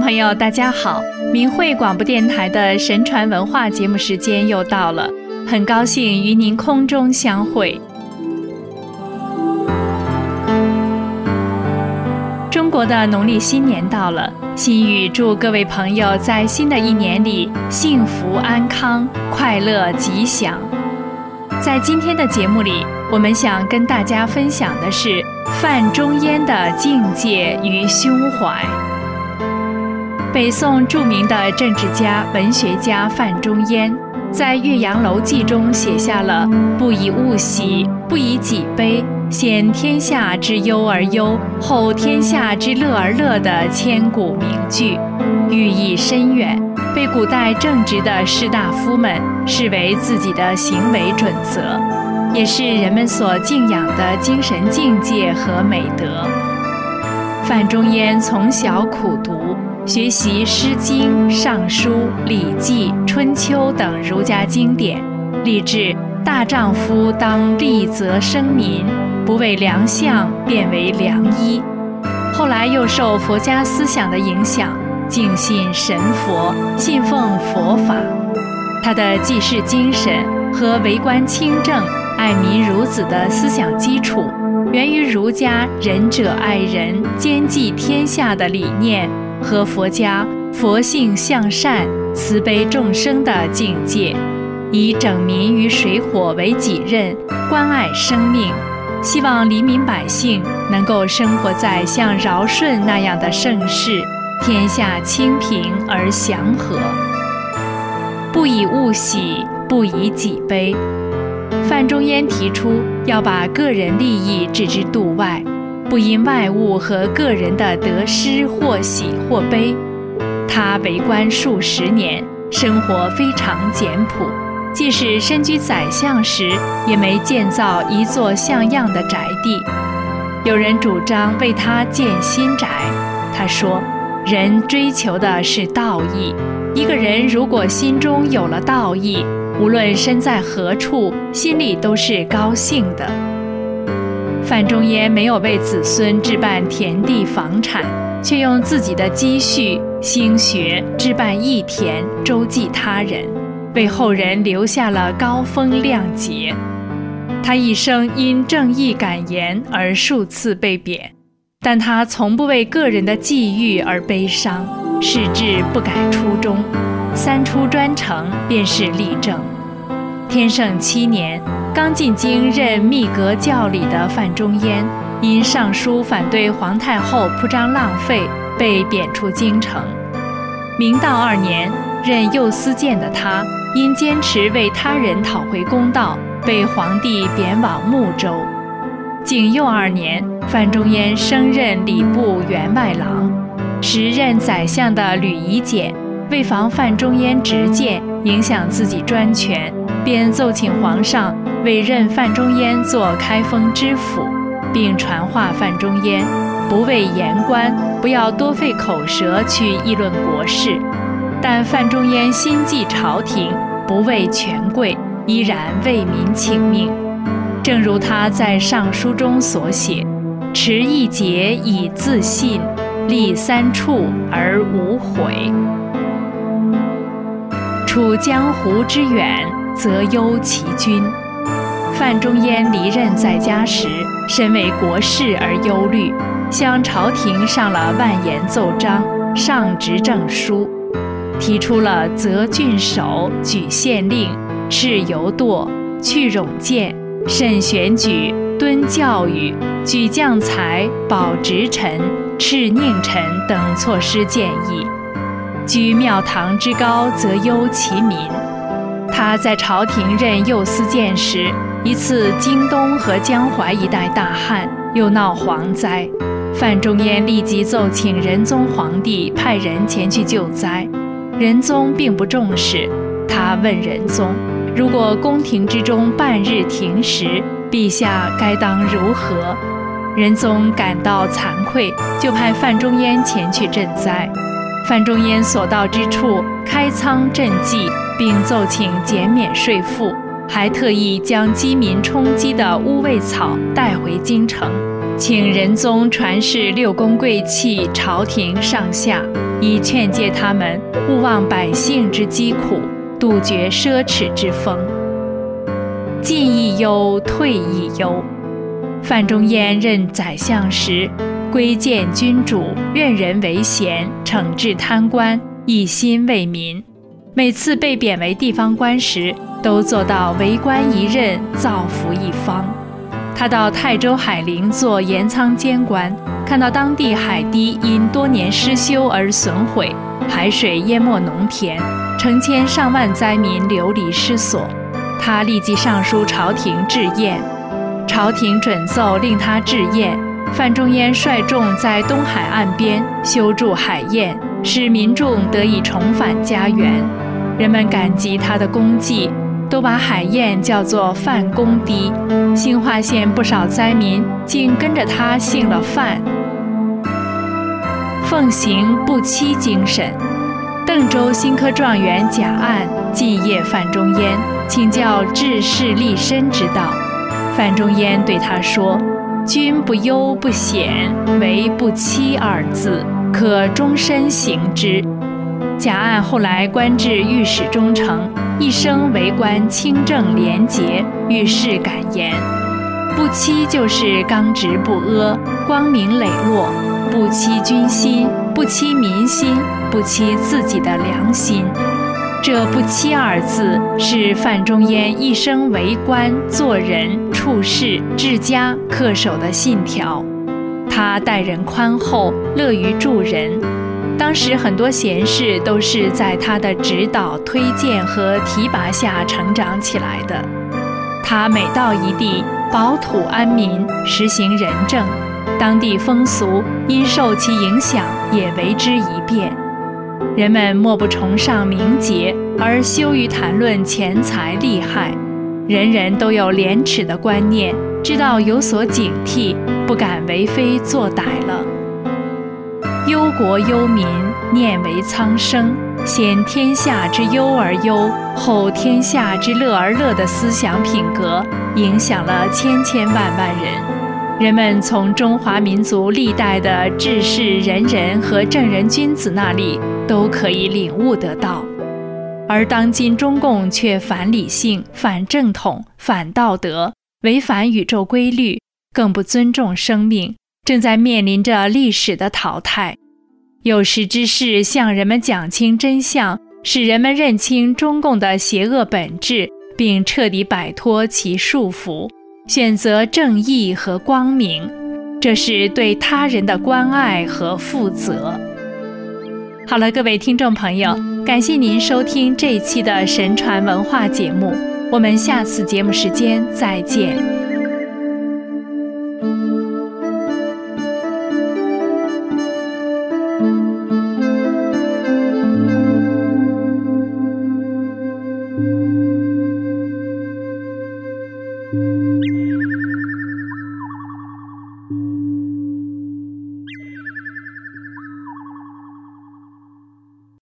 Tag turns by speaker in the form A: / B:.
A: 朋友，大家好！明慧广播电台的神传文化节目时间又到了，很高兴与您空中相会。中国的农历新年到了，心语祝各位朋友在新的一年里幸福安康、快乐吉祥。在今天的节目里，我们想跟大家分享的是范仲淹的境界与胸怀。北宋著名的政治家、文学家范仲淹，在《岳阳楼记》中写下了“不以物喜，不以己悲，先天下之忧而忧，后天下之乐而乐”的千古名句，寓意深远，被古代正直的士大夫们视为自己的行为准则，也是人们所敬仰的精神境界和美德。范仲淹从小苦读。学习《诗经》《尚书》《礼记》《春秋》等儒家经典，立志大丈夫当立则生民，不为良相，便为良医。后来又受佛家思想的影响，敬信神佛，信奉佛法。他的济世精神和为官清正、爱民如子的思想基础，源于儒家“仁者爱人，兼济天下”的理念。和佛家佛性向善、慈悲众生的境界，以整民于水火为己任，关爱生命，希望黎民百姓能够生活在像尧舜那样的盛世，天下清平而祥和。不以物喜，不以己悲。范仲淹提出要把个人利益置之度外。不因外物和个人的得失或喜或悲，他为官数十年，生活非常简朴，即使身居宰相时，也没建造一座像样的宅地。有人主张为他建新宅，他说：“人追求的是道义，一个人如果心中有了道义，无论身在何处，心里都是高兴的。”范仲淹没有为子孙置办田地房产，却用自己的积蓄心学置办义田，周济他人，为后人留下了高风亮节。他一生因正义敢言而数次被贬，但他从不为个人的际遇而悲伤，矢志不改初衷。三出专程便是例证。天圣七年。刚进京任秘阁教理的范仲淹，因上书反对皇太后铺张浪费，被贬出京城。明道二年，任右司谏的他，因坚持为他人讨回公道，被皇帝贬往睦州。景佑二年，范仲淹升任礼部员外郎。时任宰相的吕夷简，为防范仲淹直谏影响自己专权，便奏请皇上。委任范仲淹做开封知府，并传话范仲淹，不为言官，不要多费口舌去议论国事。但范仲淹心系朝廷，不畏权贵，依然为民请命。正如他在上书中所写：“持一节以自信，立三处而无悔。处江湖之远，则忧其君。”范仲淹离任在家时，身为国事而忧虑，向朝廷上了万言奏章、上执政书，提出了择郡守、举县令、斥油垛、去冗谏、慎选举、敦教育、举将才、保直臣、斥佞臣等措施建议。居庙堂之高，则忧其民。他在朝廷任右司谏时。一次，京东和江淮一带大旱，又闹蝗灾，范仲淹立即奏请仁宗皇帝派人前去救灾。仁宗并不重视，他问仁宗：“如果宫廷之中半日停食，陛下该当如何？”仁宗感到惭愧，就派范仲淹前去赈灾。范仲淹所到之处，开仓赈济，并奏请减免税赋。还特意将饥民充饥的乌味草带回京城，请仁宗传示六宫贵戚、朝廷上下，以以劝诫他们勿忘百姓之疾苦，杜绝奢侈之风。进亦忧，退亦忧。范仲淹任宰相时，规谏君主，任人唯贤，惩治贪官，一心为民。每次被贬为地方官时，都做到为官一任，造福一方。他到泰州海陵做盐仓监官，看到当地海堤因多年失修而损毁，海水淹没农田，成千上万灾民流离失所。他立即上书朝廷致唁，朝廷准奏令他致唁。范仲淹率众在东海岸边修筑海堰，使民众得以重返家园。人们感激他的功绩，都把海堰叫做范公堤。兴化县不少灾民竟跟着他姓了范。奉行不欺精神，邓州新科状元贾案进谒范仲淹。请教治世立身之道，范仲淹对他说：“君不忧不显，唯不欺二字，可终身行之。”贾案后来官至御史中丞，一生为官清正廉洁，遇事敢言。不欺就是刚直不阿，光明磊落；不欺君心，不欺民心，不欺自己的良心。这“不欺”二字是范仲淹一生为官、做人、处事、治家恪守的信条。他待人宽厚，乐于助人。当时很多贤士都是在他的指导、推荐和提拔下成长起来的。他每到一地，保土安民，实行仁政，当地风俗因受其影响，也为之一变。人们莫不崇尚名节，而羞于谈论钱财利害。人人都有廉耻的观念，知道有所警惕，不敢为非作歹了。忧国忧民，念为苍生，先天下之忧而忧，后天下之乐而乐的思想品格，影响了千千万万人。人们从中华民族历代的治世仁人和正人君子那里都可以领悟得到，而当今中共却反理性、反正统、反道德，违反宇宙规律，更不尊重生命，正在面临着历史的淘汰。有识之士向人们讲清真相，使人们认清中共的邪恶本质，并彻底摆脱其束缚。选择正义和光明，这是对他人的关爱和负责。好了，各位听众朋友，感谢您收听这一期的神传文化节目，我们下次节目时间再见。